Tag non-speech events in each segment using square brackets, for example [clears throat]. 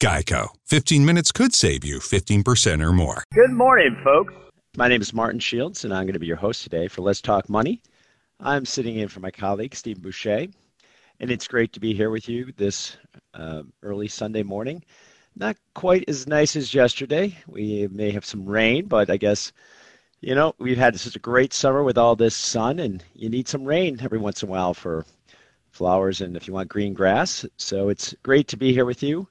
Geico. 15 minutes could save you 15% or more. Good morning, folks. My name is Martin Shields, and I'm going to be your host today for Let's Talk Money. I'm sitting in for my colleague, Steve Boucher, and it's great to be here with you this uh, early Sunday morning. Not quite as nice as yesterday. We may have some rain, but I guess, you know, we've had such a great summer with all this sun, and you need some rain every once in a while for flowers and if you want green grass. So it's great to be here with you.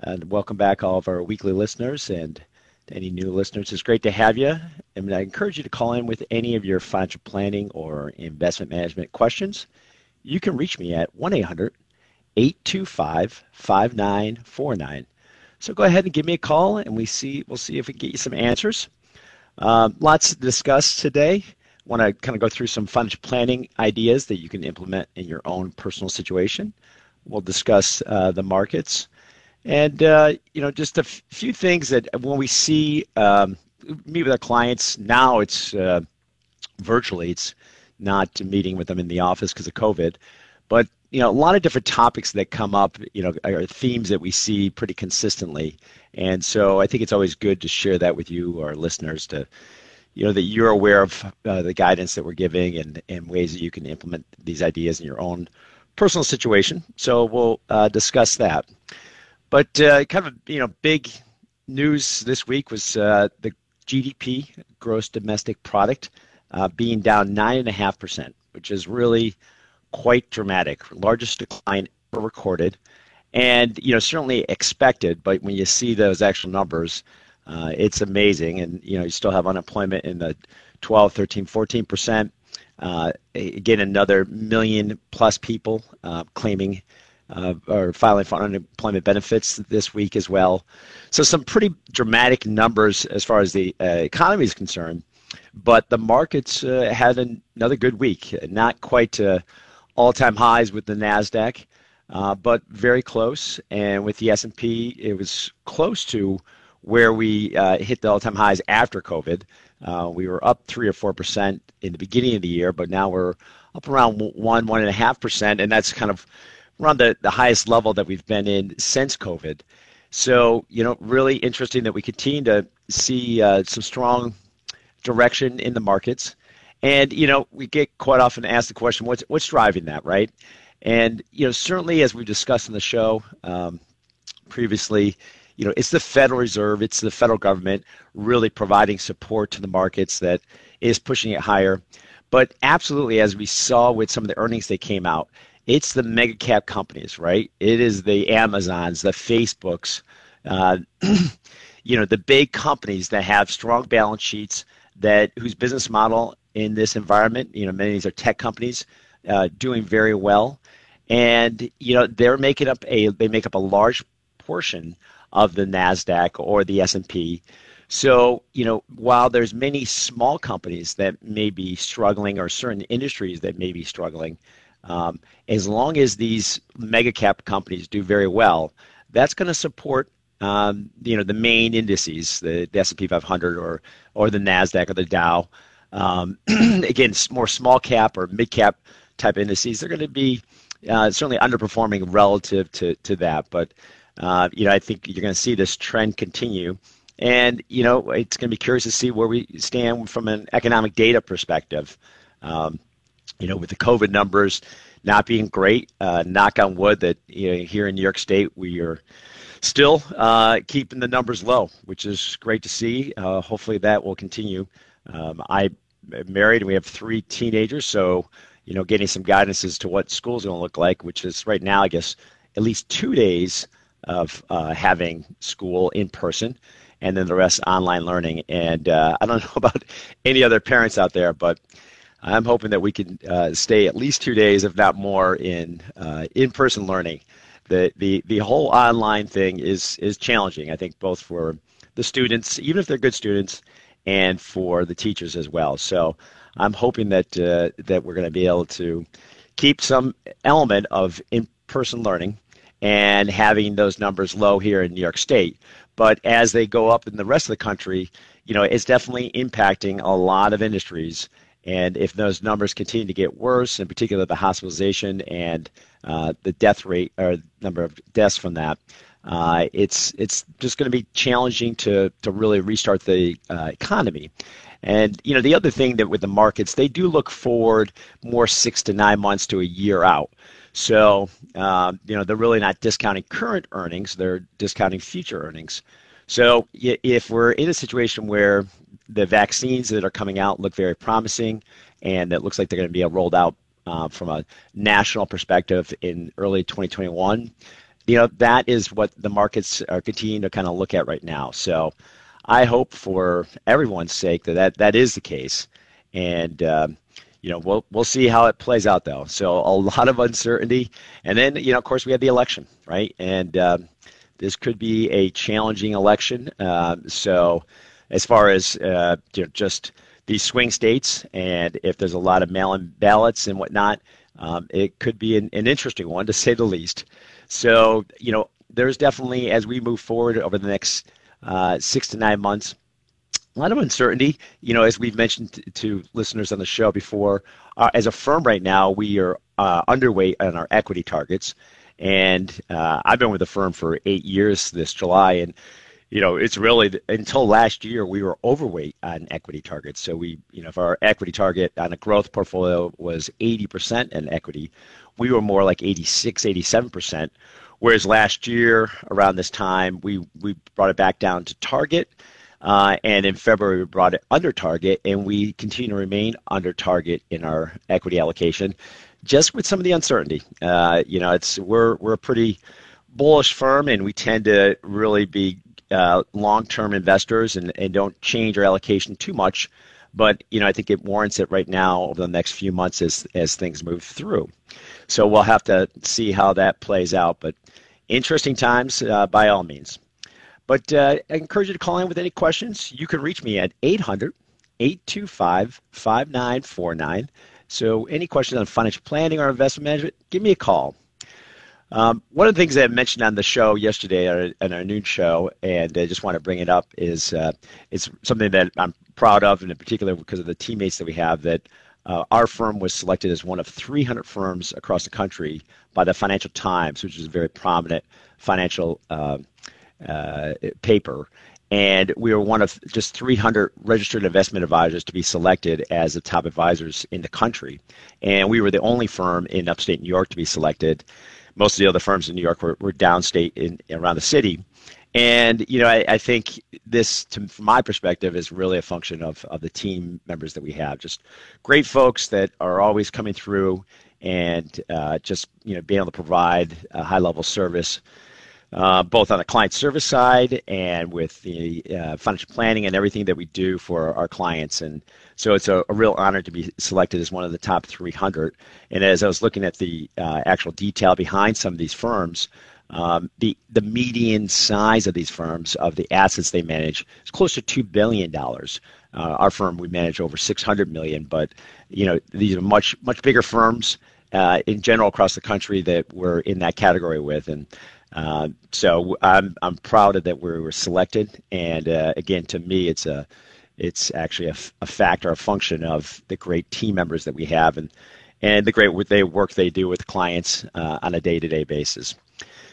And welcome back, all of our weekly listeners and any new listeners. It's great to have you. And I encourage you to call in with any of your financial planning or investment management questions. You can reach me at 1 800 825 5949. So go ahead and give me a call, and we see we'll see if we can get you some answers. Um, lots to discuss today. Want to kind of go through some financial planning ideas that you can implement in your own personal situation. We'll discuss uh, the markets and uh, you know, just a f- few things that when we see um, meet with our clients now, it's uh, virtually. It's not meeting with them in the office because of COVID, but you know, a lot of different topics that come up. You know, are themes that we see pretty consistently, and so I think it's always good to share that with you, our listeners, to you know that you're aware of uh, the guidance that we're giving and and ways that you can implement these ideas in your own personal situation. So we'll uh, discuss that. But uh, kind of you know big news this week was uh, the GDP, gross domestic product, uh, being down nine and a half percent, which is really quite dramatic, largest decline ever recorded, and you know certainly expected. But when you see those actual numbers, uh, it's amazing. And you know you still have unemployment in the 12, 13, 14 percent. Uh, again, another million plus people uh, claiming uh, are filing for unemployment benefits this week as well. So some pretty dramatic numbers as far as the uh, economy is concerned. But the markets uh, had an, another good week. Not quite all-time highs with the Nasdaq, uh, but very close. And with the S&P, it was close to where we uh, hit the all-time highs after COVID. Uh, we were up three or four percent in the beginning of the year, but now we're up around one, one and a half percent, and that's kind of we're on the, the highest level that we've been in since COVID. So, you know, really interesting that we continue to see uh, some strong direction in the markets. And, you know, we get quite often asked the question, what's, what's driving that, right? And, you know, certainly as we've discussed in the show um, previously, you know, it's the Federal Reserve, it's the federal government really providing support to the markets that is pushing it higher. But absolutely, as we saw with some of the earnings that came out, it's the mega cap companies, right? It is the Amazons, the Facebooks, uh, [clears throat] you know, the big companies that have strong balance sheets that whose business model in this environment, you know, many of these are tech companies uh, doing very well, and you know they're making up a they make up a large portion of the Nasdaq or the S and P. So, you know, while there's many small companies that may be struggling or certain industries that may be struggling, um, as long as these mega cap companies do very well, that's going to support um, you know the main indices, the, the S&P 500 or or the Nasdaq or the Dow. Um, [clears throat] again, more small cap or mid cap type indices, they're going to be uh, certainly underperforming relative to to that. But uh, you know, I think you're going to see this trend continue. And you know, it's going to be curious to see where we stand from an economic data perspective. Um, you know, with the COVID numbers not being great, uh, knock on wood that you know, here in New York State we are still uh, keeping the numbers low, which is great to see. Uh, hopefully that will continue. Um, I'm married and we have three teenagers, so you know, getting some guidance as to what school's going to look like, which is right now, I guess, at least two days of uh, having school in person and then the rest online learning. And uh, I don't [laughs] know about any other parents out there, but I'm hoping that we can uh, stay at least two days, if not more, in uh, in-person learning. The, the the whole online thing is is challenging. I think both for the students, even if they're good students, and for the teachers as well. So I'm hoping that uh, that we're going to be able to keep some element of in-person learning and having those numbers low here in New York State. But as they go up in the rest of the country, you know, it's definitely impacting a lot of industries. And if those numbers continue to get worse, in particular the hospitalization and uh, the death rate or number of deaths from that, uh, it's it's just going to be challenging to to really restart the uh, economy. And you know the other thing that with the markets, they do look forward more six to nine months to a year out. So um, you know they're really not discounting current earnings; they're discounting future earnings. So if we're in a situation where the vaccines that are coming out look very promising, and it looks like they're going to be rolled out uh, from a national perspective in early 2021, you know that is what the markets are continuing to kind of look at right now. So I hope for everyone's sake that that, that is the case, and um, you know we'll we'll see how it plays out though. So a lot of uncertainty, and then you know of course we have the election, right? And um, this could be a challenging election. Uh, so as far as uh, you know, just these swing states, and if there's a lot of mail-in ballots and whatnot, um, it could be an, an interesting one to say the least. So, you know, there's definitely, as we move forward over the next uh, six to nine months, a lot of uncertainty. You know, as we've mentioned to, to listeners on the show before, uh, as a firm right now, we are uh, underweight on our equity targets. And uh, I've been with the firm for eight years this July, and you know, it's really until last year we were overweight on equity targets. So we, you know, if our equity target on a growth portfolio was 80% in equity, we were more like 86, 87%. Whereas last year around this time, we, we brought it back down to target. Uh, and in February, we brought it under target, and we continue to remain under target in our equity allocation, just with some of the uncertainty. Uh, you know, it's we're we're a pretty bullish firm, and we tend to really be uh, long-term investors and, and don't change our allocation too much. But you know, I think it warrants it right now over the next few months as as things move through. So we'll have to see how that plays out. But interesting times uh, by all means. But uh, I encourage you to call in with any questions. You can reach me at 800 825 5949. So, any questions on financial planning or investment management, give me a call. Um, one of the things that I mentioned on the show yesterday, on our noon show, and I just want to bring it up, is uh, it's something that I'm proud of, and in particular because of the teammates that we have, that uh, our firm was selected as one of 300 firms across the country by the Financial Times, which is a very prominent financial uh, uh, paper. And we were one of just 300 registered investment advisors to be selected as the top advisors in the country. And we were the only firm in upstate New York to be selected. Most of the other firms in New York were, were downstate in, around the city. And you know, I, I think this, to, from my perspective, is really a function of of the team members that we have. Just great folks that are always coming through and uh, just you know being able to provide a high level service. Uh, both on the client service side and with the uh, financial planning and everything that we do for our clients. And so it's a, a, real honor to be selected as one of the top 300. And as I was looking at the uh, actual detail behind some of these firms, um, the the median size of these firms of the assets they manage is close to two billion dollars. Uh, our firm we manage over six hundred million, but you know these are much much bigger firms uh, in general across the country that we're in that category with, and uh, so I'm I'm proud of that we were selected. And uh, again, to me, it's a it's actually a, a factor, a function of the great team members that we have, and and the great work they do with clients uh, on a day-to-day basis.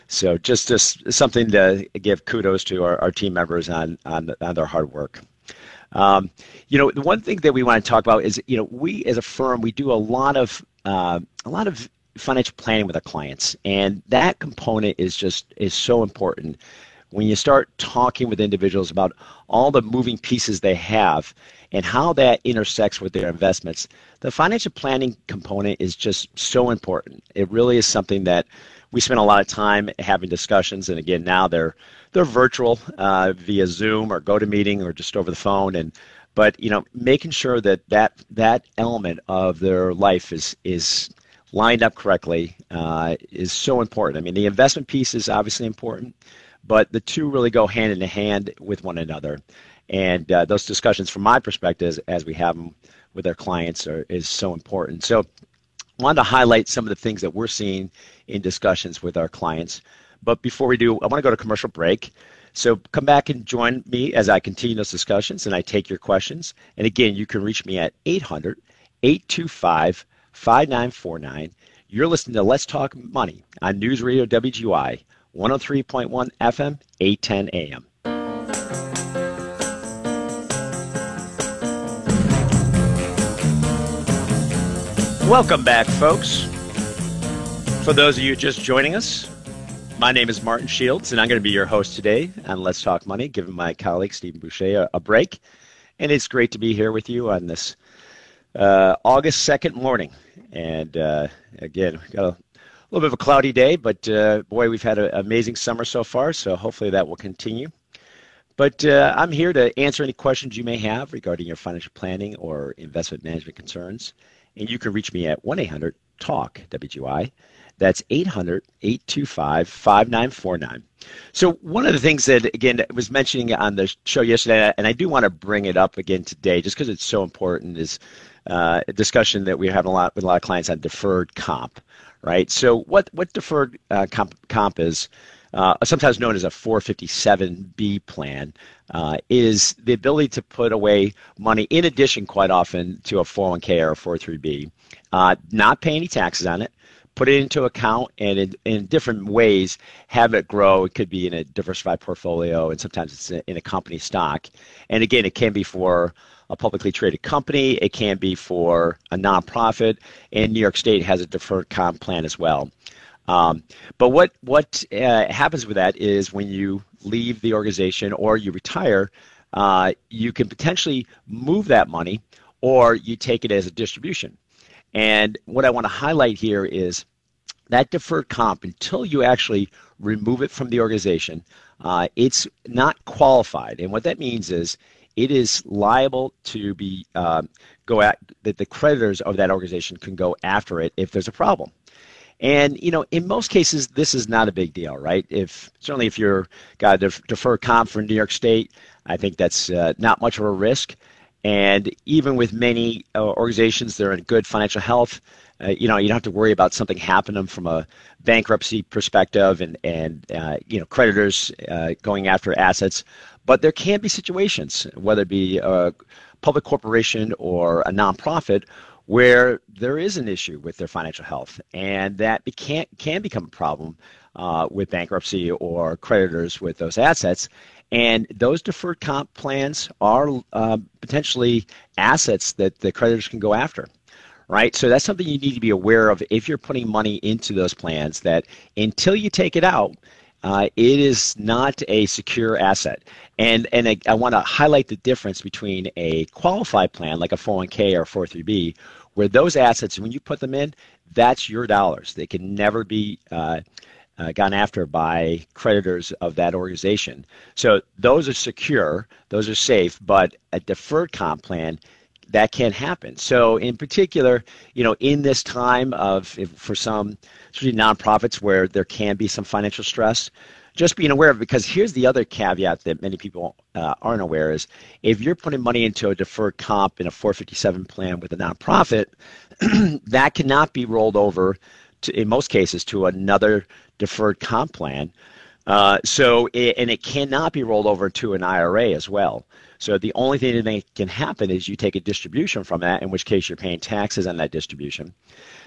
So just, just something to give kudos to our, our team members on, on, on their hard work. Um, you know, the one thing that we want to talk about is, you know, we as a firm, we do a lot of uh, a lot of financial planning with our clients, and that component is just is so important. When you start talking with individuals about all the moving pieces they have and how that intersects with their investments, the financial planning component is just so important. It really is something that we spend a lot of time having discussions, and again, now they're they're virtual uh, via Zoom or GoToMeeting or just over the phone, and but you know, making sure that that that element of their life is is lined up correctly uh, is so important. I mean, the investment piece is obviously important, but the two really go hand in hand with one another. And uh, those discussions, from my perspective, as we have them with our clients, are, is so important. So, I wanted to highlight some of the things that we're seeing in discussions with our clients. But before we do, I want to go to commercial break. So come back and join me as I continue those discussions and I take your questions. And again, you can reach me at 800 825 5949. You're listening to Let's Talk Money on News Radio WGY 103.1 FM, 810 AM. Welcome back, folks. For those of you just joining us, my name is Martin Shields, and I'm going to be your host today on Let's Talk Money, giving my colleague Stephen Boucher a, a break. And it's great to be here with you on this uh, August 2nd morning. And uh, again, we've got a little bit of a cloudy day, but uh, boy, we've had an amazing summer so far, so hopefully that will continue. But uh, I'm here to answer any questions you may have regarding your financial planning or investment management concerns. And you can reach me at 1 800 TALK WGY. That's 800 825 5949. So, one of the things that, again, was mentioning on the show yesterday, and I do want to bring it up again today just because it's so important, is uh, discussion that we're having a lot with a lot of clients on deferred comp, right? So, what, what deferred uh, comp, comp is, uh, sometimes known as a 457B plan, uh, is the ability to put away money in addition, quite often, to a 401k or a 403B, uh, not pay any taxes on it, put it into account and in, in different ways have it grow. It could be in a diversified portfolio and sometimes it's in a company stock. And again, it can be for a publicly traded company, it can be for a nonprofit, and New York State has a deferred comp plan as well. Um, but what what uh, happens with that is when you leave the organization or you retire, uh, you can potentially move that money or you take it as a distribution. And what I want to highlight here is that deferred comp, until you actually remove it from the organization, uh, it's not qualified. And what that means is it is liable to be uh, go at that the creditors of that organization can go after it if there's a problem. And you know, in most cases, this is not a big deal, right? If certainly if you're got a deferred comp for New York State, I think that's uh, not much of a risk. And even with many uh, organizations that are in good financial health, uh, you know, you don't have to worry about something happening from a bankruptcy perspective and, and uh, you know, creditors uh, going after assets. But there can be situations, whether it be a public corporation or a nonprofit, where there is an issue with their financial health, and that can, can become a problem uh, with bankruptcy or creditors with those assets. And those deferred comp plans are uh, potentially assets that the creditors can go after right? So that's something you need to be aware of if you're putting money into those plans that until you take it out, uh, it is not a secure asset. And, and I, I want to highlight the difference between a qualified plan like a 401k or 403b, where those assets, when you put them in, that's your dollars. They can never be uh, uh, gone after by creditors of that organization. So those are secure, those are safe, but a deferred comp plan, that can't happen. So in particular, you know, in this time of if, for some, especially nonprofits where there can be some financial stress, just being aware of because here's the other caveat that many people uh, aren't aware is if you're putting money into a deferred comp in a 457 plan with a nonprofit, [clears throat] that cannot be rolled over to, in most cases to another deferred comp plan. Uh, so, it, and it cannot be rolled over to an IRA as well. So the only thing that can happen is you take a distribution from that, in which case you're paying taxes on that distribution.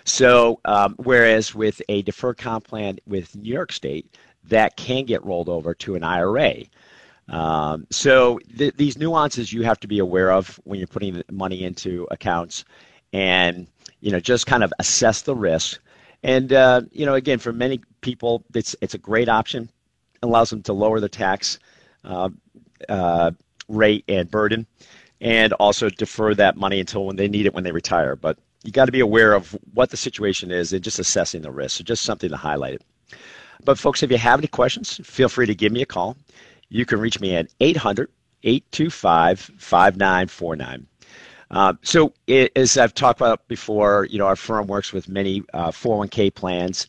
So, um, whereas with a deferred comp plan with New York State, that can get rolled over to an IRA. Um, so th- these nuances you have to be aware of when you're putting money into accounts, and you know just kind of assess the risk. And uh, you know, again, for many people, it's it's a great option. Allows them to lower the tax uh, uh, rate and burden, and also defer that money until when they need it when they retire. But you got to be aware of what the situation is and just assessing the risk. So just something to highlight it. But folks, if you have any questions, feel free to give me a call. You can reach me at 800 825 5949. Uh, so, it, as I've talked about before, you know, our firm works with many uh, 401k plans,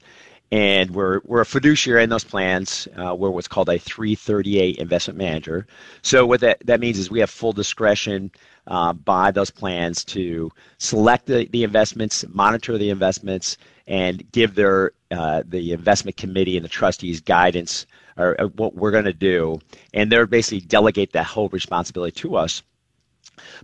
and we're we're a fiduciary in those plans. Uh, we're what's called a 338 investment manager. So what that that means is we have full discretion uh, by those plans to select the, the investments, monitor the investments, and give their uh, the investment committee and the trustees guidance or, what we're going to do, and they're basically delegate that whole responsibility to us.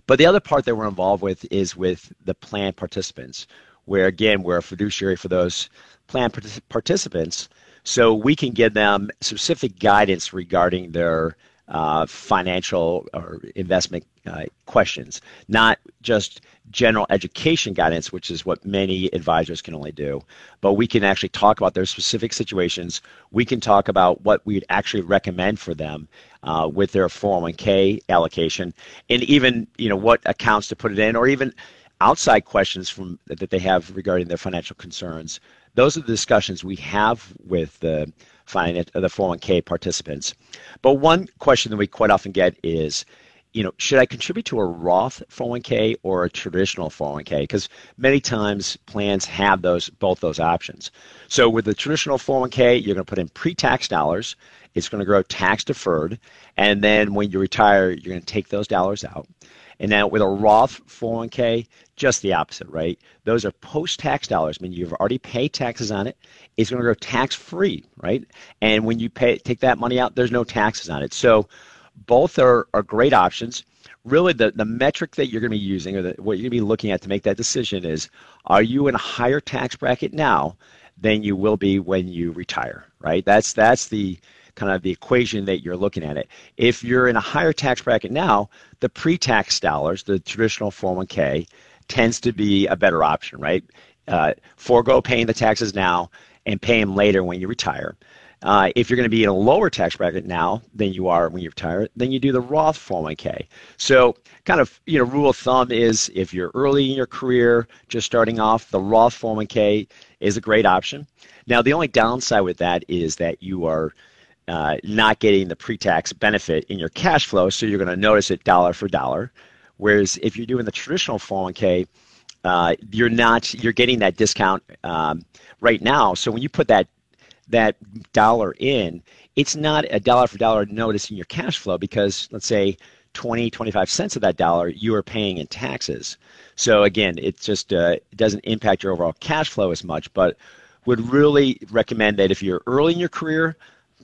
But the other part that we're involved with is with the plan participants, where again we're a fiduciary for those plan participants, so we can give them specific guidance regarding their uh, financial or investment uh, questions, not just general education guidance, which is what many advisors can only do. But we can actually talk about their specific situations. We can talk about what we'd actually recommend for them uh, with their 401k allocation, and even you know what accounts to put it in, or even outside questions from that they have regarding their financial concerns. Those are the discussions we have with the finance, the 401k participants. But one question that we quite often get is, you know, should I contribute to a Roth 401k or a traditional 401k? Because many times plans have those both those options. So with the traditional 401k, you're going to put in pre-tax dollars. It's going to grow tax deferred, and then when you retire, you're going to take those dollars out. And now with a Roth 401k, just the opposite, right? Those are post-tax dollars. I mean, you've already paid taxes on it. It's going to go tax-free, right? And when you pay, take that money out, there's no taxes on it. So both are, are great options. Really, the, the metric that you're going to be using or the, what you're going to be looking at to make that decision is, are you in a higher tax bracket now than you will be when you retire, right? That's, that's the kind of the equation that you're looking at it. If you're in a higher tax bracket now, the pre-tax dollars, the traditional 401k, tends to be a better option, right? Uh, forego paying the taxes now and pay them later when you retire. Uh, if you're going to be in a lower tax bracket now than you are when you retire, then you do the Roth 401k. So, kind of, you know, rule of thumb is if you're early in your career, just starting off, the Roth 401k is a great option. Now, the only downside with that is that you are uh, not getting the pre-tax benefit in your cash flow, so you're going to notice it dollar for dollar. Whereas if you're doing the traditional 401k, uh, you're not you're getting that discount um, right now. So when you put that that dollar in, it's not a dollar for dollar notice in your cash flow because let's say 20, 25 cents of that dollar you are paying in taxes. So again, it just uh, doesn't impact your overall cash flow as much, but would really recommend that if you're early in your career,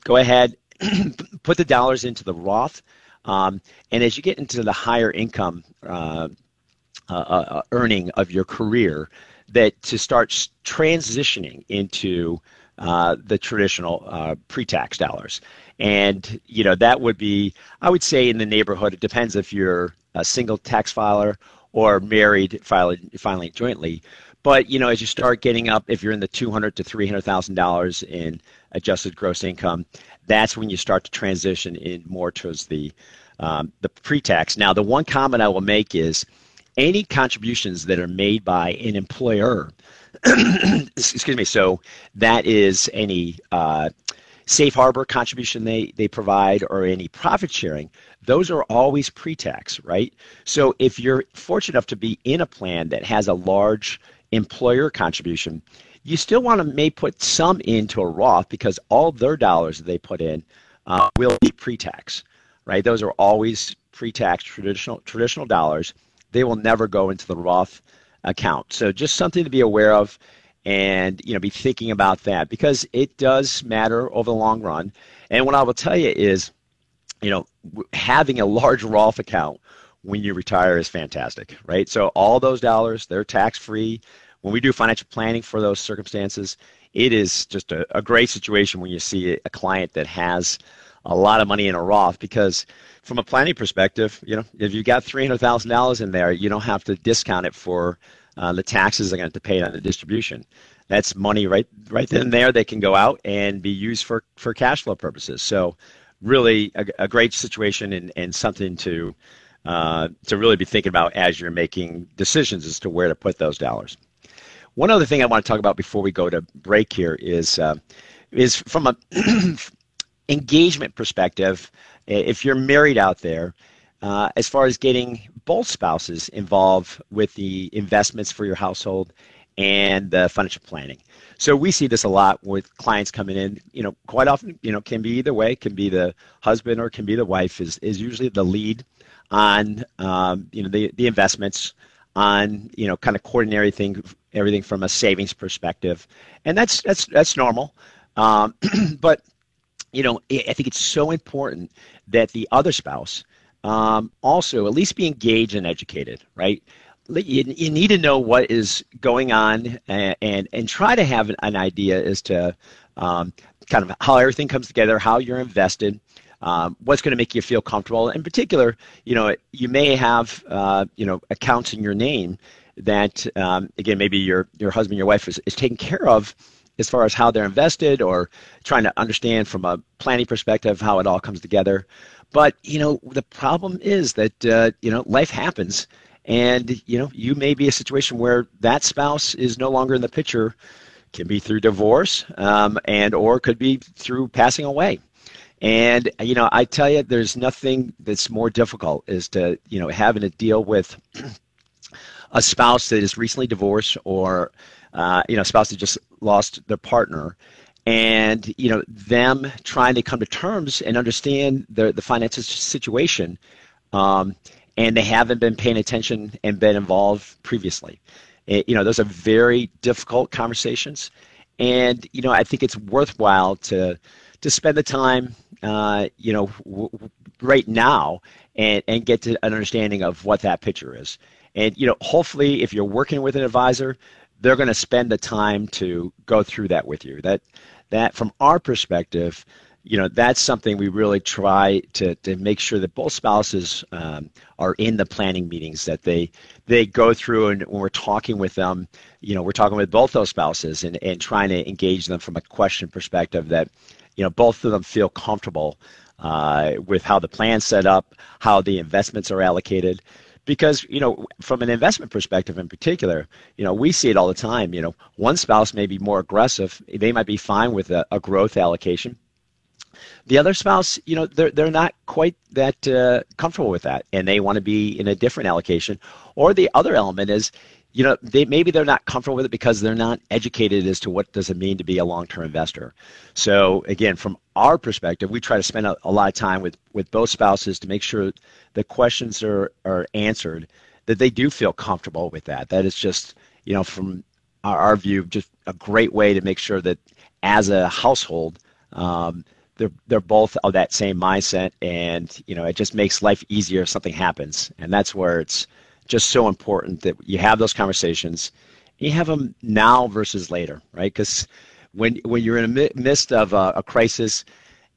go ahead, [clears throat] put the dollars into the Roth. Um, and as you get into the higher income uh, uh, uh, earning of your career, that to start transitioning into uh, the traditional uh, pre-tax dollars. And you know that would be, I would say, in the neighborhood. It depends if you're a single tax filer or married filing, filing jointly. But you know, as you start getting up, if you're in the two hundred to three hundred thousand dollars in adjusted gross income, that's when you start to transition in more towards the um, the pre-tax. Now, the one comment I will make is any contributions that are made by an employer. [clears throat] excuse me. So that is any uh, safe harbor contribution they, they provide or any profit sharing, those are always pre tax, right? So if you're fortunate enough to be in a plan that has a large employer contribution, you still want to may put some into a Roth because all their dollars that they put in uh, will be pre-tax, right? Those are always pre-tax traditional traditional dollars. They will never go into the Roth account. So just something to be aware of, and you know, be thinking about that because it does matter over the long run. And what I will tell you is, you know, having a large Roth account when you retire is fantastic, right? So all those dollars, they're tax free when we do financial planning for those circumstances, it is just a, a great situation when you see a client that has a lot of money in a Roth because from a planning perspective, you know, if you've got three hundred thousand dollars in there, you don't have to discount it for uh, the taxes they're going to pay on the distribution. That's money right right then and there that can go out and be used for for cash flow purposes. So, really a, a great situation and, and something to uh, to really be thinking about as you're making decisions as to where to put those dollars. One other thing I want to talk about before we go to break here is uh, is from a [clears throat] engagement perspective. If you're married out there, uh, as far as getting both spouses involved with the investments for your household and the financial planning. So we see this a lot with clients coming in. You know, quite often, you know, can be either way. Can be the husband or can be the wife is is usually the lead on um, you know the the investments on you know kind of coordinating everything everything from a savings perspective, and that's that's that's normal. Um, [clears throat] but you know, I think it's so important that the other spouse um, also at least be engaged and educated, right? you, you need to know what is going on and, and, and try to have an, an idea as to um, kind of how everything comes together, how you're invested, um, what's going to make you feel comfortable. In particular, you know, you may have, uh, you know, accounts in your name that, um, again, maybe your, your husband, your wife is, is taking care of as far as how they're invested or trying to understand from a planning perspective how it all comes together. But, you know, the problem is that, uh, you know, life happens. And you know you may be a situation where that spouse is no longer in the picture. Can be through divorce um, and or could be through passing away. And you know i tell you there's nothing that's more difficult is to you know having to deal with [clears throat] a spouse that is recently divorced or uh, you know a spouse that just lost their partner and you know them trying to come to terms and understand the the finances situation um, and they haven't been paying attention and been involved previously. It, you know, those are very difficult conversations, and you know, I think it's worthwhile to to spend the time, uh, you know, w- right now, and and get to an understanding of what that picture is. And you know, hopefully, if you're working with an advisor, they're going to spend the time to go through that with you. That that from our perspective, you know that's something we really try to, to make sure that both spouses um, are in the planning meetings that they they go through and when we're talking with them you know we're talking with both those spouses and, and trying to engage them from a question perspective that you know both of them feel comfortable uh, with how the plan's set up how the investments are allocated because you know from an investment perspective in particular you know we see it all the time you know one spouse may be more aggressive they might be fine with a, a growth allocation the other spouse, you know, they're they're not quite that uh, comfortable with that, and they want to be in a different allocation. Or the other element is, you know, they maybe they're not comfortable with it because they're not educated as to what does it mean to be a long-term investor. So again, from our perspective, we try to spend a, a lot of time with with both spouses to make sure the questions are are answered, that they do feel comfortable with that. That is just, you know, from our, our view, just a great way to make sure that as a household. Um, they're they're both of that same mindset, and you know it just makes life easier if something happens, and that's where it's just so important that you have those conversations. You have them now versus later, right? Because when when you're in the midst of a, a crisis,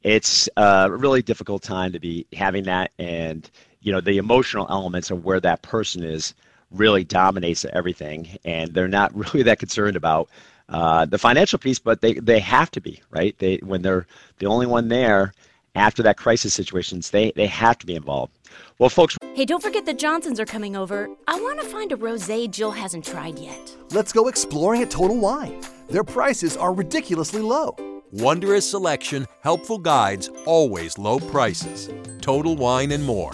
it's a really difficult time to be having that, and you know the emotional elements of where that person is really dominates everything, and they're not [laughs] really that concerned about uh, the financial piece, but they, they have to be, right? They when they're the only one there after that crisis situations, they, they have to be involved. Well, folks. Hey, don't forget the Johnsons are coming over. I want to find a rosé Jill hasn't tried yet. Let's go exploring at Total Wine. Their prices are ridiculously low. Wondrous selection, helpful guides, always low prices. Total Wine and more.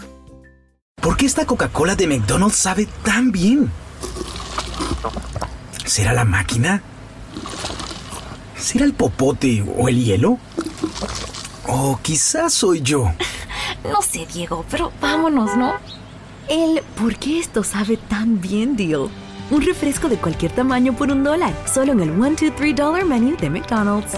¿Por qué esta Coca-Cola de McDonald's sabe tan bien? ¿Será la máquina? ¿Será el popote o el hielo? O quizás soy yo. No sé, Diego, pero vámonos, ¿no? El ¿por qué esto sabe tan bien deal? Un refresco de cualquier tamaño por un dólar, solo en el 1, 2, 3 dollar menu de McDonald's.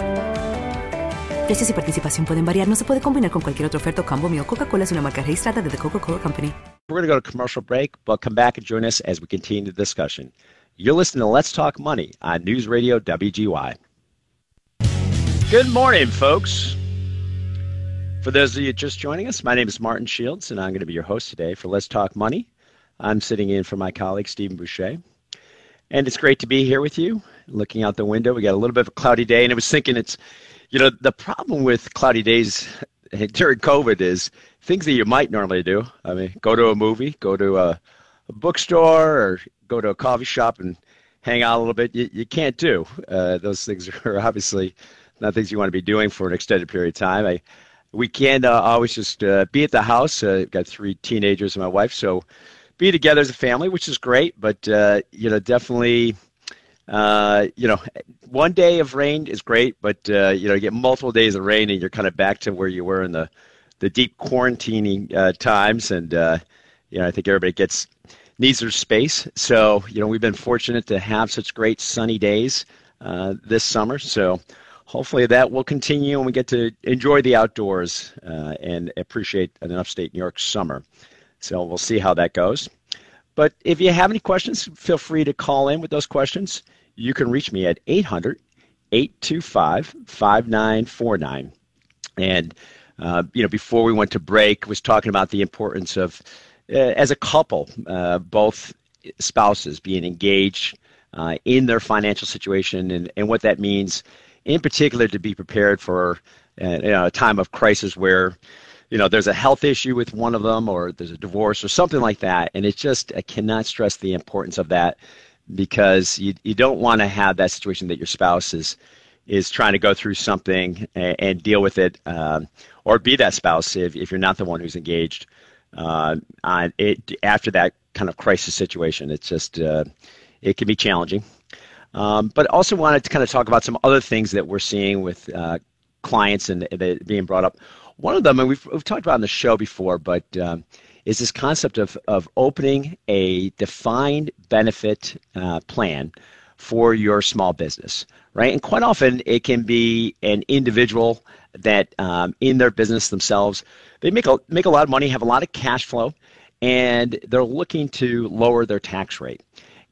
Precios y participación pueden variar, no se puede combinar con cualquier otro oferta o combo mío. Coca-Cola es una marca registrada de The Coca-Cola Company. We're going to go to commercial break, but come back and join us as we continue the discussion. You're listening to Let's Talk Money on News Radio WGY. Good morning, folks. For those of you just joining us, my name is Martin Shields, and I'm going to be your host today for Let's Talk Money. I'm sitting in for my colleague, Stephen Boucher. And it's great to be here with you. Looking out the window, we got a little bit of a cloudy day, and I was thinking it's, you know, the problem with cloudy days [laughs] during COVID is things that you might normally do. I mean, go to a movie, go to a, a bookstore, or go to a coffee shop and hang out a little bit. You, you can't do. Uh, those things [laughs] are obviously not things you want to be doing for an extended period of time. I, we can uh, always just uh, be at the house. Uh, I've got three teenagers and my wife, so be together as a family, which is great. But uh, you know, definitely uh, you know, one day of rain is great, but you know, you get multiple days of rain and you're kind of back to where you were in the the deep quarantining times. And you know, I think everybody gets needs their space. So you know, we've been fortunate to have such great sunny days this summer. So hopefully that will continue and we get to enjoy the outdoors uh, and appreciate an upstate New York summer. So we'll see how that goes. But if you have any questions, feel free to call in with those questions. You can reach me at 800 825 5949. And, uh, you know, before we went to break, was talking about the importance of, uh, as a couple, uh, both spouses being engaged uh, in their financial situation and, and what that means, in particular, to be prepared for uh, you know, a time of crisis where you know there's a health issue with one of them or there's a divorce or something like that. And it's just i cannot stress the importance of that because you, you don't want to have that situation that your spouse is is trying to go through something and, and deal with it um, or be that spouse if, if you're not the one who's engaged uh, on it after that kind of crisis situation. It's just uh, it can be challenging um, but also wanted to kind of talk about some other things that we're seeing with uh, clients and, being brought up one of them, and we've, we've talked about on the show before, but um, is this concept of, of opening a defined benefit uh, plan for your small business, right? And quite often it can be an individual that um, in their business themselves, they make a, make a lot of money, have a lot of cash flow, and they're looking to lower their tax rate.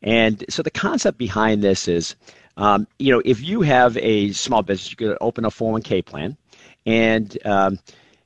And so the concept behind this is, um, you know, if you have a small business, you could open a 401k plan and um,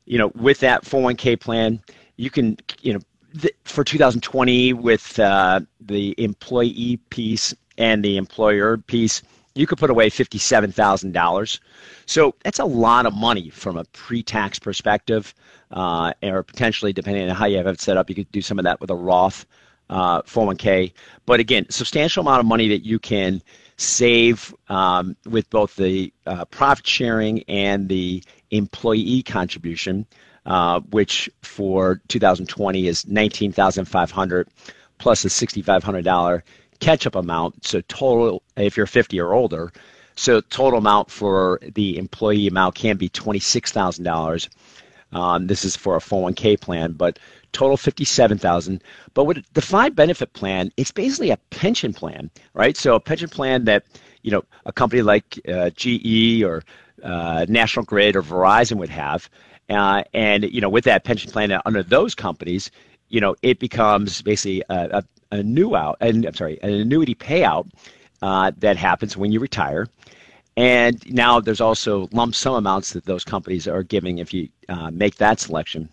you know, with that 401k plan, you can, you know, th- for 2020 with uh, the employee piece and the employer piece, you could put away $57,000. So that's a lot of money from a pre-tax perspective, uh, or potentially, depending on how you have it set up, you could do some of that with a Roth uh, 401k. But again, substantial amount of money that you can save um, with both the uh, profit sharing and the employee contribution, uh, which for 2020 is 19,500 plus a $6,500 catch-up amount. So total, if you're 50 or older, so total amount for the employee amount can be $26,000. Um, this is for a 401k plan, but total 57,000. But with the defined benefit plan, it's basically a pension plan, right? So a pension plan that, you know, a company like uh, GE or uh, National Grid or Verizon would have. Uh, and, you know, with that pension plan under those companies, you know, it becomes basically a, a, a new out, and I'm sorry, an annuity payout uh, that happens when you retire. And now there's also lump sum amounts that those companies are giving if you uh, make that selection.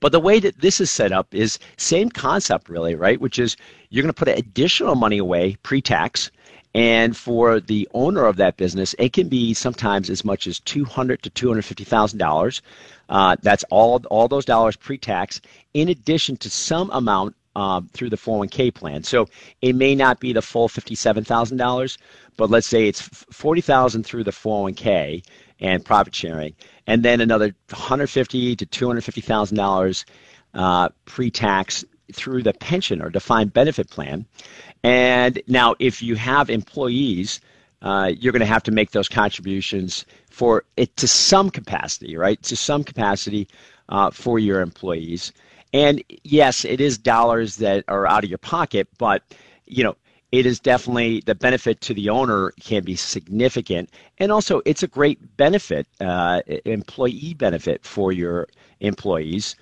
But the way that this is set up is same concept really, right? Which is you're going to put additional money away pre-tax, and for the owner of that business, it can be sometimes as much as two hundred to two hundred fifty thousand uh, dollars. That's all all those dollars pre-tax, in addition to some amount um, through the 401k plan. So it may not be the full $57,000, but let's say it's 40,000 through the 401k and profit sharing, and then another 150 to 250,000 uh, dollars pre-tax through the pension or defined benefit plan. And now, if you have employees, uh, you're going to have to make those contributions for it to some capacity, right? To some capacity uh, for your employees. And yes, it is dollars that are out of your pocket, but you know it is definitely the benefit to the owner can be significant, and also it's a great benefit, uh, employee benefit for your employees.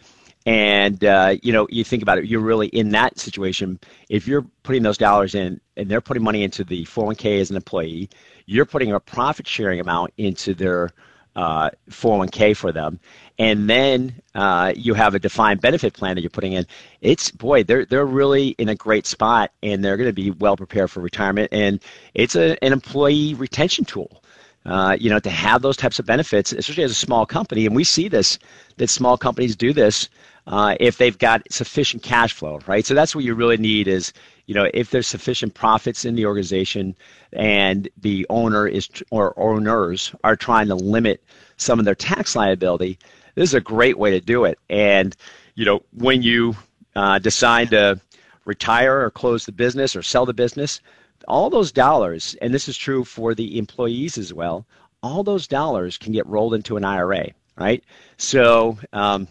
And uh, you know, you think about it, you're really in that situation. If you're putting those dollars in, and they're putting money into the 401k as an employee, you're putting a profit sharing amount into their uh, 401k for them, and then uh, you have a defined benefit plan that you're putting in. It's boy, they're they're really in a great spot, and they're going to be well prepared for retirement. And it's a, an employee retention tool. Uh, you know, to have those types of benefits, especially as a small company, and we see this that small companies do this uh, if they've got sufficient cash flow, right? So that's what you really need is, you know, if there's sufficient profits in the organization and the owner is or owners are trying to limit some of their tax liability, this is a great way to do it. And you know, when you uh, decide to retire or close the business or sell the business, all those dollars, and this is true for the employees as well, all those dollars can get rolled into an IRA, right? So, um,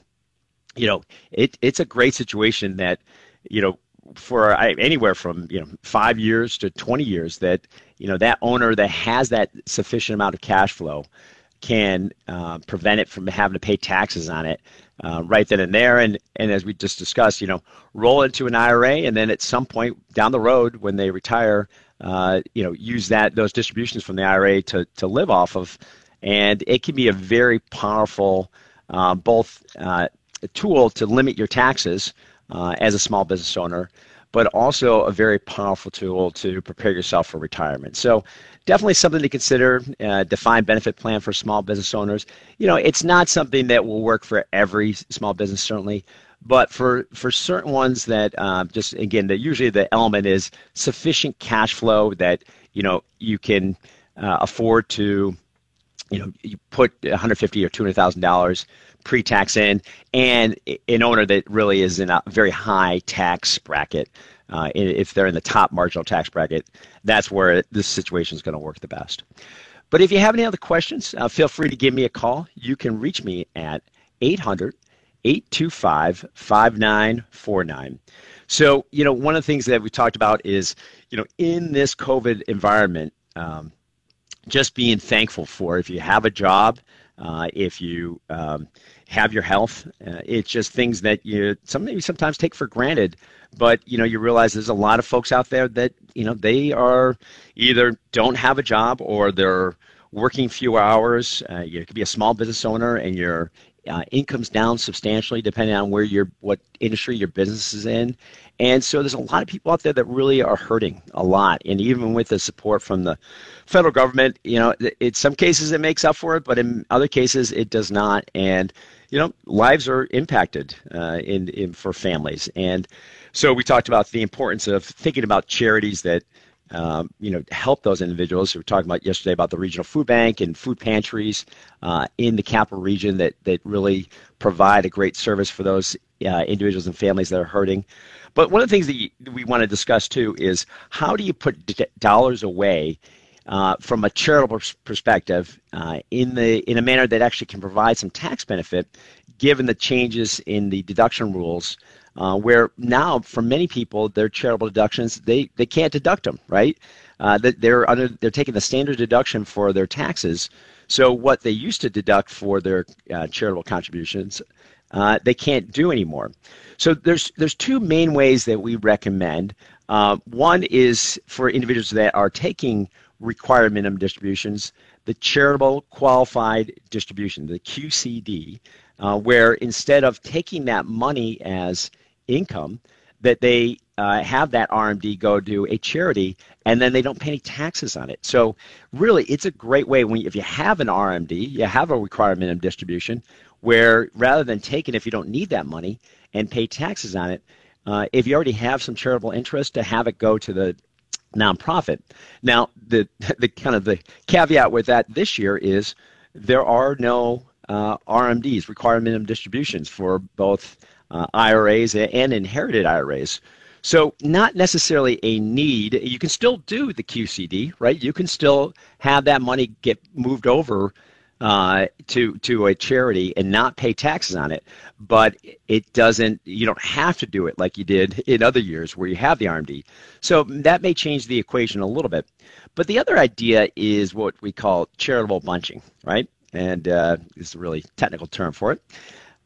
you know, it, it's a great situation that, you know, for anywhere from you know five years to 20 years that you know that owner that has that sufficient amount of cash flow can uh, prevent it from having to pay taxes on it uh, right then and there. And, and as we just discussed, you know, roll into an IRA, and then at some point down the road when they retire, uh, you know, use that those distributions from the IRA to to live off of, and it can be a very powerful uh, both uh, tool to limit your taxes uh, as a small business owner, but also a very powerful tool to prepare yourself for retirement. So definitely something to consider. Uh, defined benefit plan for small business owners. You know, it's not something that will work for every small business, certainly, but for for certain ones that um, just again, the, usually the element is sufficient cash flow that you know you can uh, afford to, you know, you put 150 or 200 thousand dollars pre-tax in, and an owner that really is in a very high tax bracket uh, if they're in the top marginal tax bracket, that's where this situation is going to work the best. But if you have any other questions, uh, feel free to give me a call. You can reach me at 800 825 5949. So, you know, one of the things that we talked about is, you know, in this COVID environment, um, just being thankful for if you have a job, uh, if you um, have your health, uh, it's just things that you some maybe sometimes take for granted but you know you realize there's a lot of folks out there that you know they are either don't have a job or they're working few hours uh, you could be a small business owner and your uh, income's down substantially depending on where your what industry your business is in. And so there's a lot of people out there that really are hurting a lot. And even with the support from the federal government you know in some cases it makes up for it but in other cases it does not. And you know lives are impacted uh, in, in for families. And so we talked about the importance of thinking about charities that um, you know help those individuals. We were talking about yesterday about the regional food bank and food pantries uh, in the capital region that that really provide a great service for those uh, individuals and families that are hurting. But one of the things that you, we want to discuss too is how do you put d- dollars away uh, from a charitable perspective uh, in the in a manner that actually can provide some tax benefit, given the changes in the deduction rules uh, where now for many people their charitable deductions they, they can't deduct them right? Uh, they're under they're taking the standard deduction for their taxes. So what they used to deduct for their uh, charitable contributions uh, they can't do anymore. So there's there's two main ways that we recommend. Uh, one is for individuals that are taking required minimum distributions the charitable qualified distribution the qcd uh, where instead of taking that money as income, that they uh, have that RMD go to a charity and then they don't pay any taxes on it. So really, it's a great way when if you have an RMD, you have a required minimum distribution, where rather than taking if you don't need that money and pay taxes on it, uh, if you already have some charitable interest, to have it go to the nonprofit. Now, the [laughs] the kind of the caveat with that this year is there are no uh, RMDs, required minimum distributions, for both uh, IRAs and inherited IRAs. So, not necessarily a need. You can still do the QCD, right? You can still have that money get moved over uh, to to a charity and not pay taxes on it, but it doesn't. You don't have to do it like you did in other years where you have the RMD. So that may change the equation a little bit. But the other idea is what we call charitable bunching, right? and uh, is a really technical term for it.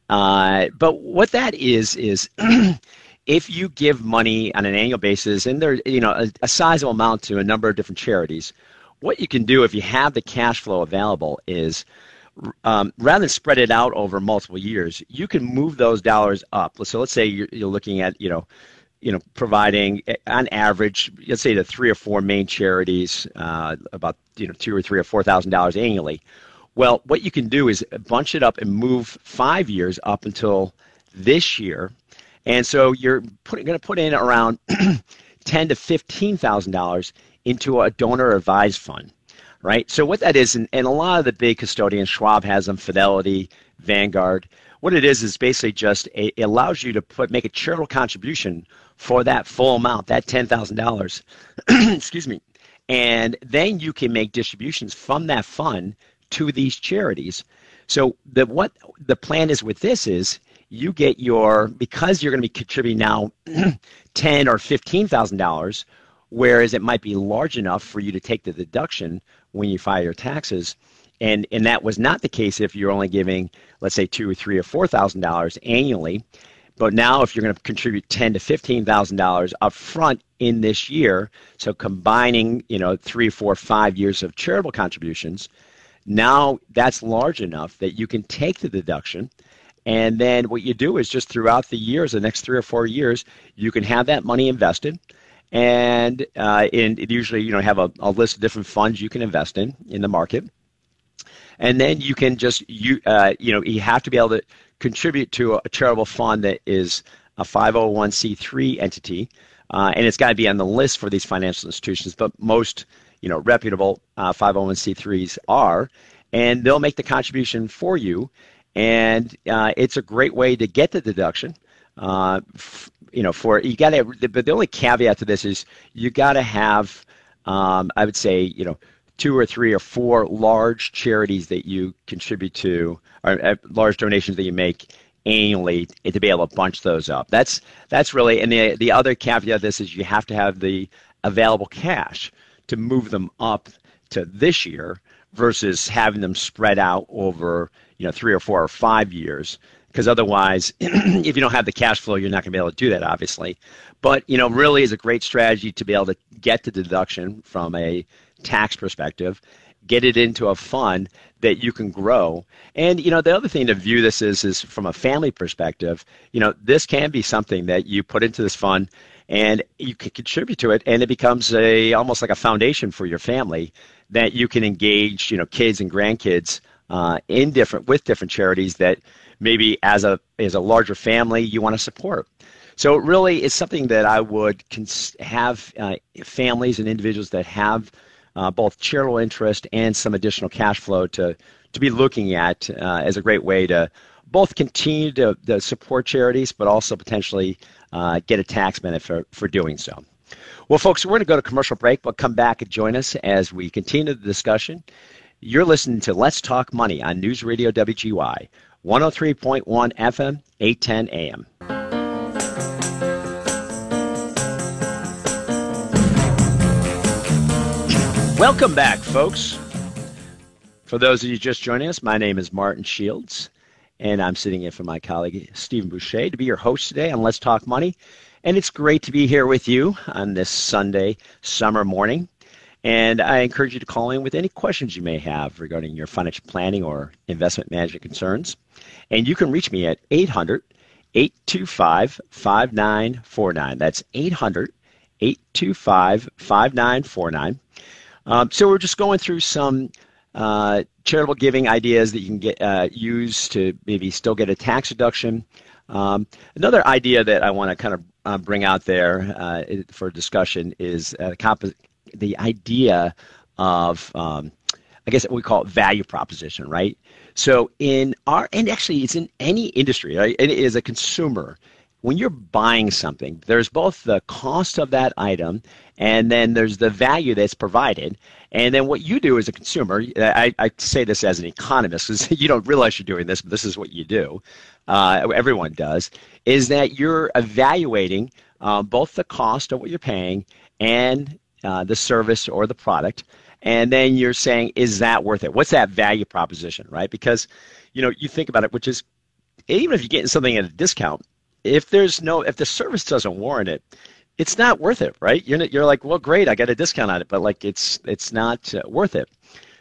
Uh, but what that is is [clears throat] if you give money on an annual basis, and there you know a, a sizable amount to a number of different charities, what you can do if you have the cash flow available is um, rather than spread it out over multiple years, you can move those dollars up. So let's say you're, you're looking at you know you know, providing eh, on average, let's say the three or four main charities, uh, about you know two or three or four thousand dollars annually. Well, what you can do is bunch it up and move five years up until this year, and so you're going to put in around [clears throat] ten to fifteen thousand dollars into a donor advised fund, right? So what that is, and, and a lot of the big custodians, Schwab has them, Fidelity, Vanguard. What it is is basically just a, it allows you to put make a charitable contribution for that full amount, that $10,000. [clears throat] Excuse me. And then you can make distributions from that fund to these charities. So the what the plan is with this is you get your because you're going to be contributing now [clears throat] ten or fifteen thousand dollars, whereas it might be large enough for you to take the deduction when you file your taxes. And, and that was not the case if you're only giving, let's say, two or three or four thousand dollars annually. But now, if you're going to contribute ten to fifteen thousand dollars upfront in this year, so combining, you know, three, four, five years of charitable contributions, now that's large enough that you can take the deduction and then what you do is just throughout the years, the next three or four years, you can have that money invested. And uh, in, usually, you know, have a, a list of different funds you can invest in in the market. And then you can just, you, uh, you know, you have to be able to contribute to a charitable fund that is a 501c3 entity. Uh, and it's got to be on the list for these financial institutions, but most, you know, reputable uh, 501c3s are. And they'll make the contribution for you and uh, it's a great way to get the deduction. Uh, f- you know, for you got to, but the only caveat to this is you got to have, um, I would say, you know, two or three or four large charities that you contribute to, or uh, large donations that you make annually to be able to bunch those up. That's that's really, and the the other caveat of this is you have to have the available cash to move them up to this year versus having them spread out over you know three or four or five years. Because otherwise [clears throat] if you don't have the cash flow you're not going to be able to do that obviously. But you know really is a great strategy to be able to get the deduction from a tax perspective get it into a fund that you can grow. And you know the other thing to view this is is from a family perspective you know this can be something that you put into this fund and you can contribute to it and it becomes a almost like a foundation for your family that you can engage you know kids and grandkids uh, in different with different charities that maybe as a as a larger family you want to support. So it really is something that I would cons- have uh, families and individuals that have uh, both charitable interest and some additional cash flow to to be looking at uh, as a great way to both continue to, to support charities, but also potentially uh, get a tax benefit for, for doing so. Well, folks, we're going to go to commercial break, but come back and join us as we continue the discussion. You're listening to Let's Talk Money on News Radio WGY, 103.1 FM, 810 AM. Welcome back, folks. For those of you just joining us, my name is Martin Shields, and I'm sitting in for my colleague Stephen Boucher to be your host today on Let's Talk Money. And it's great to be here with you on this Sunday summer morning. And I encourage you to call in with any questions you may have regarding your financial planning or investment management concerns. And you can reach me at 800 825 5949. That's 800 825 5949. Um, so we're just going through some uh, charitable giving ideas that you can get uh, use to maybe still get a tax deduction. Um, another idea that I want to kind of uh, bring out there uh, for discussion is uh, comp- the idea of um, I guess we call it value proposition, right? So in our and actually it's in any industry, right? It is a consumer. When you're buying something, there's both the cost of that item and then there's the value that's provided. And then what you do as a consumer, I, I say this as an economist because [laughs] you don't realize you're doing this, but this is what you do. Uh, everyone does, is that you're evaluating uh, both the cost of what you're paying and uh, the service or the product and then you're saying is that worth it what's that value proposition right because you know you think about it which is even if you're getting something at a discount if there's no if the service doesn't warrant it it's not worth it right you're, you're like well great i got a discount on it but like it's it's not uh, worth it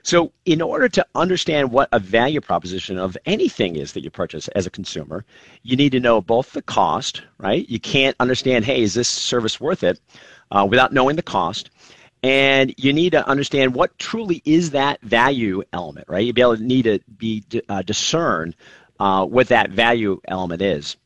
so in order to understand what a value proposition of anything is that you purchase as a consumer you need to know both the cost right you can't understand hey is this service worth it uh, without knowing the cost. And you need to understand what truly is that value element, right? You be able to need to be uh, discern uh, what that value element is.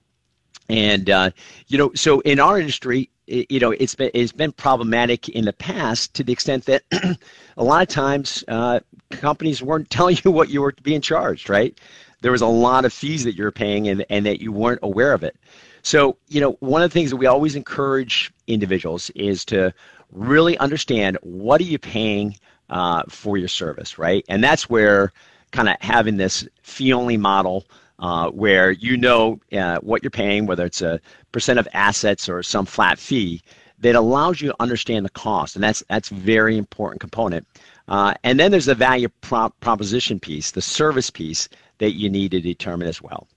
And uh, you know, so in our industry, you know, it's been it's been problematic in the past to the extent that [clears throat] a lot of times uh, companies weren't [laughs] telling you what you were being charged, right? There was a lot of fees that you were paying, and and that you weren't aware of it. So, you know, one of the things that we always encourage individuals is to really understand what are you paying uh, for your service, right? And that's where kind of having this fee only model uh, where you know uh, what you're paying, whether it's a percent of assets or some flat fee, that allows you to understand the cost, and that's that's very important component. Uh, and then there's the value prop- proposition piece, the service piece that you need to determine as well.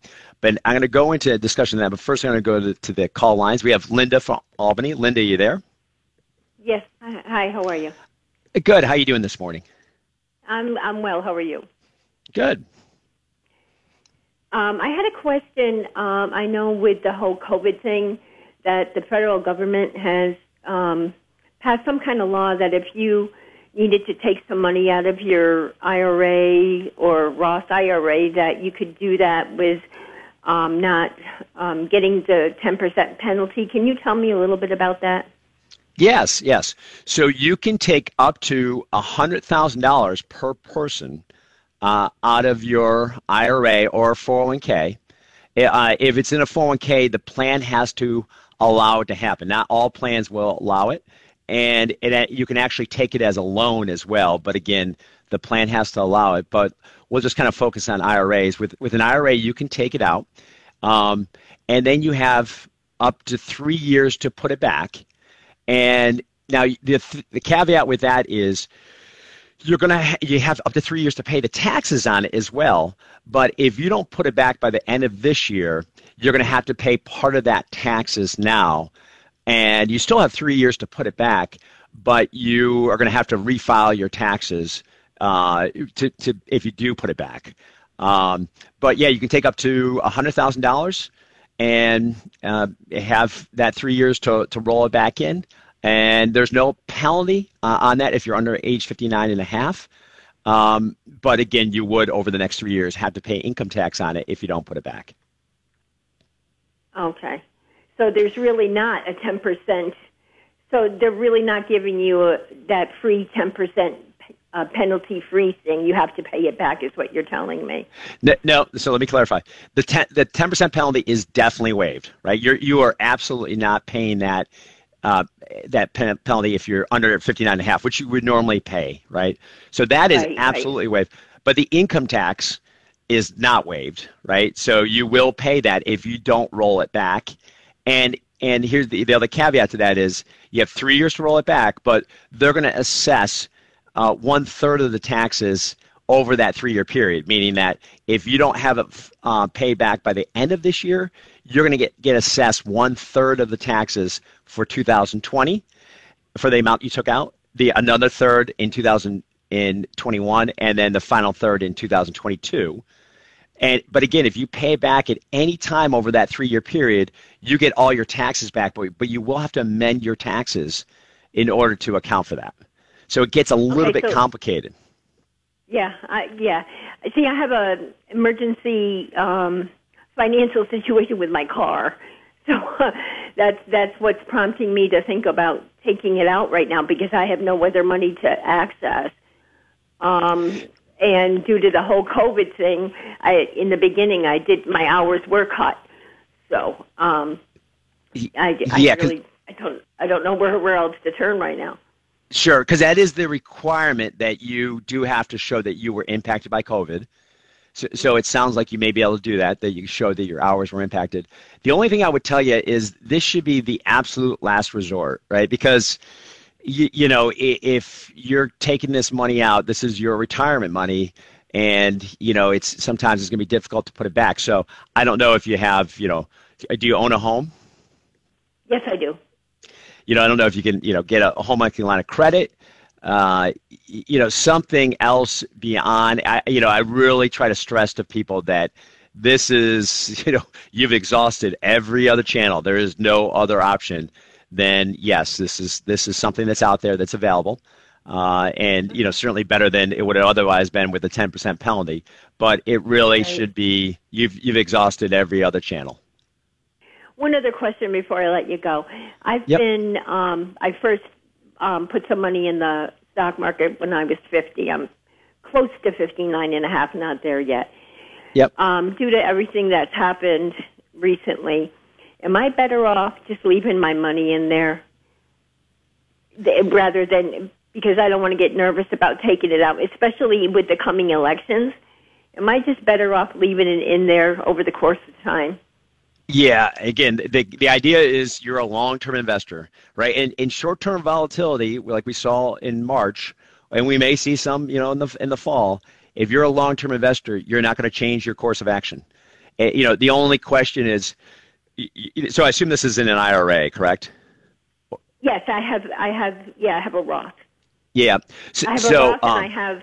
But I'm going to go into a discussion of that. But first, I'm going to go to, to the call lines. We have Linda from Albany. Linda, are you there? Yes. Hi. How are you? Good. How are you doing this morning? I'm I'm well. How are you? Good. Um, I had a question. Um, I know with the whole COVID thing that the federal government has um, passed some kind of law that if you needed to take some money out of your IRA or Roth IRA, that you could do that with um, not um, getting the 10% penalty. Can you tell me a little bit about that? Yes, yes. So you can take up to $100,000 per person uh, out of your IRA or 401k. Uh, if it's in a 401k, the plan has to allow it to happen. Not all plans will allow it, and it, you can actually take it as a loan as well. But again, the plan has to allow it. But we'll just kind of focus on IRAs. With with an IRA, you can take it out, um, and then you have up to three years to put it back. And now the the caveat with that is you're going to ha- you have up to three years to pay the taxes on it as well. But if you don't put it back by the end of this year, you're going to have to pay part of that taxes now, and you still have three years to put it back. But you are going to have to refile your taxes uh, to, to if you do put it back. Um, but yeah, you can take up to hundred thousand dollars and uh, have that three years to to roll it back in and there's no penalty uh, on that if you're under age 59 and a half. Um, but again, you would over the next three years have to pay income tax on it if you don't put it back. Okay, so there's really not a 10%. So they're really not giving you a, that free 10% uh, penalty-free thing. You have to pay it back, is what you're telling me. No, no so let me clarify. The 10, the 10% penalty is definitely waived, right? You're you are absolutely not paying that uh, that penalty if you're under 59 and a half, which you would normally pay, right? So that is right, absolutely right. waived. But the income tax is not waived, right? So you will pay that if you don't roll it back. And and here's the, the other caveat to that is you have three years to roll it back, but they're going to assess uh, one third of the taxes over that three year period, meaning that if you don't have it uh, paid back by the end of this year, you're going to get, get assessed one third of the taxes for 2020 for the amount you took out, the another third in 2021, and then the final third in 2022. And but again, if you pay back at any time over that three-year period, you get all your taxes back, but, but you will have to amend your taxes in order to account for that. So it gets a little okay, bit so, complicated. Yeah, I, yeah. See, I have a emergency um, financial situation with my car, [laughs] so uh, that's that's what's prompting me to think about taking it out right now because I have no other money to access. Um, and due to the whole COVID thing, I in the beginning I did my hours were cut, so um, I, I yeah, really I don't I don't know where where else to turn right now. Sure, because that is the requirement that you do have to show that you were impacted by COVID. So, so it sounds like you may be able to do that, that you show that your hours were impacted. The only thing I would tell you is this should be the absolute last resort, right? Because, you, you know, if you're taking this money out, this is your retirement money, and, you know, it's sometimes it's going to be difficult to put it back. So I don't know if you have, you know, do you own a home? Yes, I do you know, I don't know if you can, you know, get a home equity line of credit, uh, you know, something else beyond. I, you know, I really try to stress to people that this is, [laughs] you know, you've exhausted every other channel. There is no other option. Then yes, this is this is something that's out there that's available. Uh, and you know certainly better than it would have otherwise been with a 10% penalty. But it really right. should be you've you've exhausted every other channel. One other question before I let you go. I've yep. been, um, I first um, put some money in the stock market when I was 50. I'm close to 59 and a half, not there yet. Yep. Um, due to everything that's happened recently, Am I better off just leaving my money in there rather than because I don't want to get nervous about taking it out, especially with the coming elections? Am I just better off leaving it in there over the course of time? Yeah, again, the the idea is you're a long-term investor, right? And in short-term volatility, like we saw in March, and we may see some, you know, in the in the fall. If you're a long-term investor, you're not going to change your course of action. And, you know, the only question is, so I assume this is in an IRA, correct? Yes, I have. I have. Yeah, I have a Roth. Yeah. So, I have a so, Roth, um, and I have.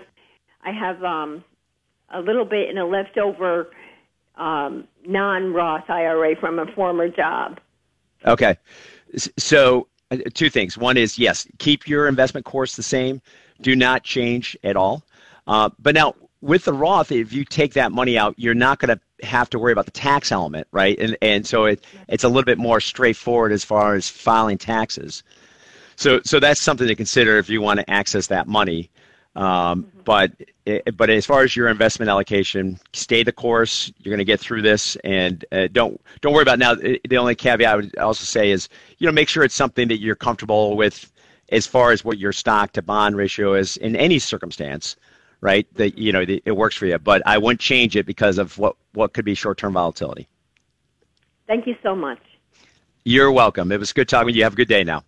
I have um, a little bit in a leftover um, non-Roth IRA from a former job. Okay. So, uh, two things. One is yes, keep your investment course the same. Do not change at all. Uh, but now, with the Roth, if you take that money out, you're not going to have to worry about the tax element, right? And and so it it's a little bit more straightforward as far as filing taxes. So so that's something to consider if you want to access that money. Um, but but as far as your investment allocation, stay the course. You're going to get through this, and uh, don't don't worry about now. The only caveat I would also say is you know make sure it's something that you're comfortable with as far as what your stock to bond ratio is in any circumstance, right? That you know that it works for you. But I wouldn't change it because of what what could be short term volatility. Thank you so much. You're welcome. It was good talking with you. Have a good day now.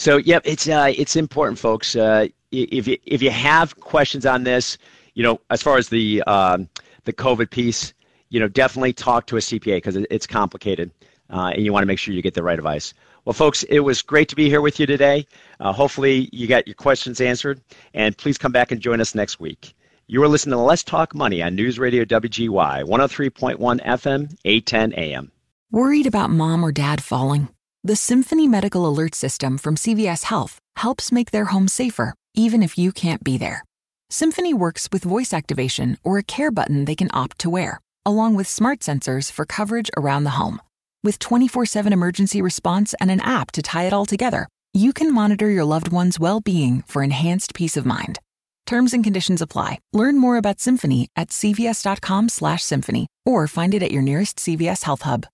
So, yep, it's uh, it's important, folks. Uh, if you if you have questions on this, you know, as far as the um, the COVID piece, you know, definitely talk to a CPA because it's complicated, uh, and you want to make sure you get the right advice. Well, folks, it was great to be here with you today. Uh, hopefully, you got your questions answered, and please come back and join us next week. You are listening to Let's Talk Money on News Radio WGY 103.1 FM, 810 AM. Worried about mom or dad falling? The Symphony Medical Alert System from CVS Health helps make their home safer, even if you can't be there. Symphony works with voice activation or a care button they can opt to wear, along with smart sensors for coverage around the home. With 24 7 emergency response and an app to tie it all together, you can monitor your loved one's well being for enhanced peace of mind. Terms and conditions apply. Learn more about Symphony at cvs.com/symphony or find it at your nearest CVS Health Hub.